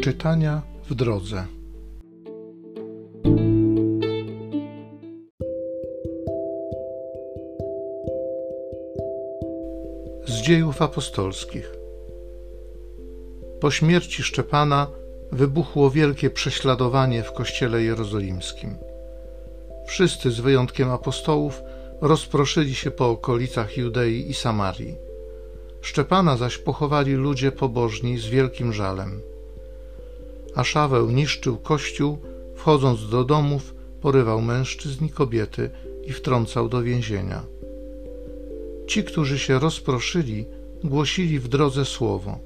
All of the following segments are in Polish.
Czytania w drodze. Z dziejów apostolskich. Po śmierci Szczepana wybuchło wielkie prześladowanie w kościele jerozolimskim. Wszyscy z wyjątkiem apostołów rozproszyli się po okolicach Judei i Samarii. Szczepana zaś pochowali ludzie pobożni z wielkim żalem. A Szaweł niszczył kościół, wchodząc do domów, porywał mężczyzn i kobiety i wtrącał do więzienia. Ci, którzy się rozproszyli, głosili w drodze słowo.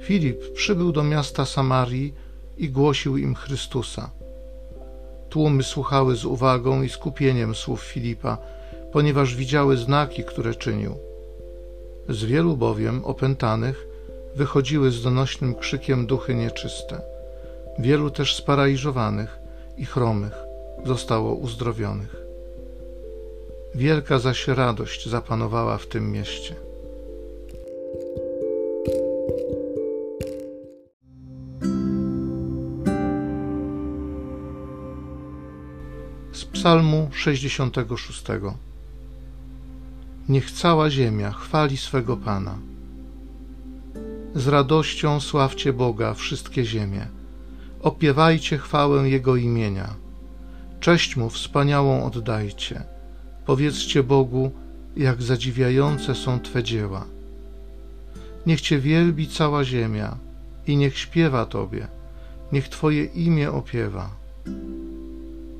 Filip przybył do miasta Samarii i głosił im Chrystusa. Tłumy słuchały z uwagą i skupieniem słów Filipa, ponieważ widziały znaki, które czynił. Z wielu bowiem opętanych wychodziły z donośnym krzykiem duchy nieczyste. Wielu też sparaliżowanych i chromych zostało uzdrowionych. Wielka zaś radość zapanowała w tym mieście. Z Psalmu 66. Niech cała ziemia chwali swego Pana. Z radością sławcie Boga wszystkie ziemie. Opiewajcie chwałę Jego imienia. Cześć Mu wspaniałą oddajcie. Powiedzcie Bogu, jak zadziwiające są Twe dzieła. Niech Cię wielbi cała ziemia i niech śpiewa Tobie, niech Twoje imię opiewa.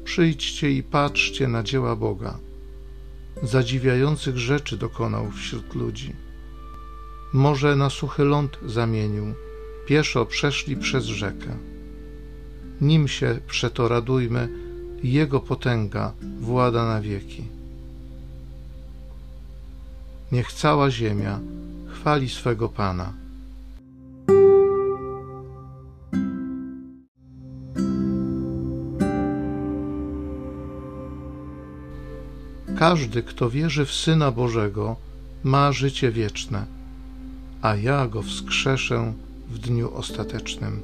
Przyjdźcie i patrzcie na dzieła Boga zadziwiających rzeczy dokonał wśród ludzi. Morze na suchy ląd zamienił, pieszo przeszli przez rzekę. Nim się przeto radujmy, Jego potęga włada na wieki. Niech cała ziemia chwali swego Pana. Każdy, kto wierzy w Syna Bożego, ma życie wieczne, a ja go wskrzeszę w dniu ostatecznym.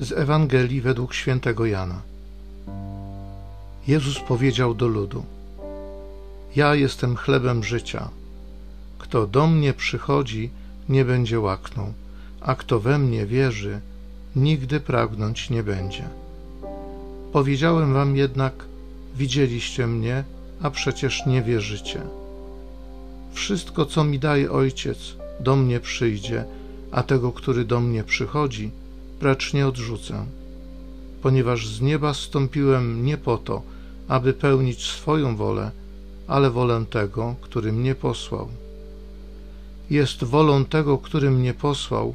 Z Ewangelii według świętego Jana. Jezus powiedział do ludu: Ja jestem chlebem życia. Kto do mnie przychodzi, nie będzie łaknął, a kto we mnie wierzy, nigdy pragnąć nie będzie. Powiedziałem wam jednak, widzieliście mnie, a przecież nie wierzycie. Wszystko, co mi daje Ojciec, do mnie przyjdzie, a tego, który do mnie przychodzi, precz nie odrzucę. Ponieważ z nieba stąpiłem nie po to, aby pełnić swoją wolę, ale wolę tego, który mnie posłał jest wolą tego, który mnie posłał,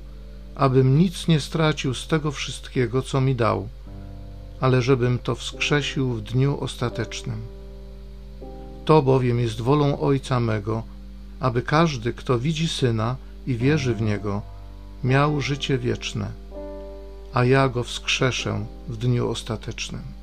abym nic nie stracił z tego wszystkiego, co mi dał, ale żebym to wskrzesił w dniu ostatecznym. To bowiem jest wolą Ojca mego, aby każdy, kto widzi Syna i wierzy w Niego, miał życie wieczne, a ja go wskrzeszę w dniu ostatecznym.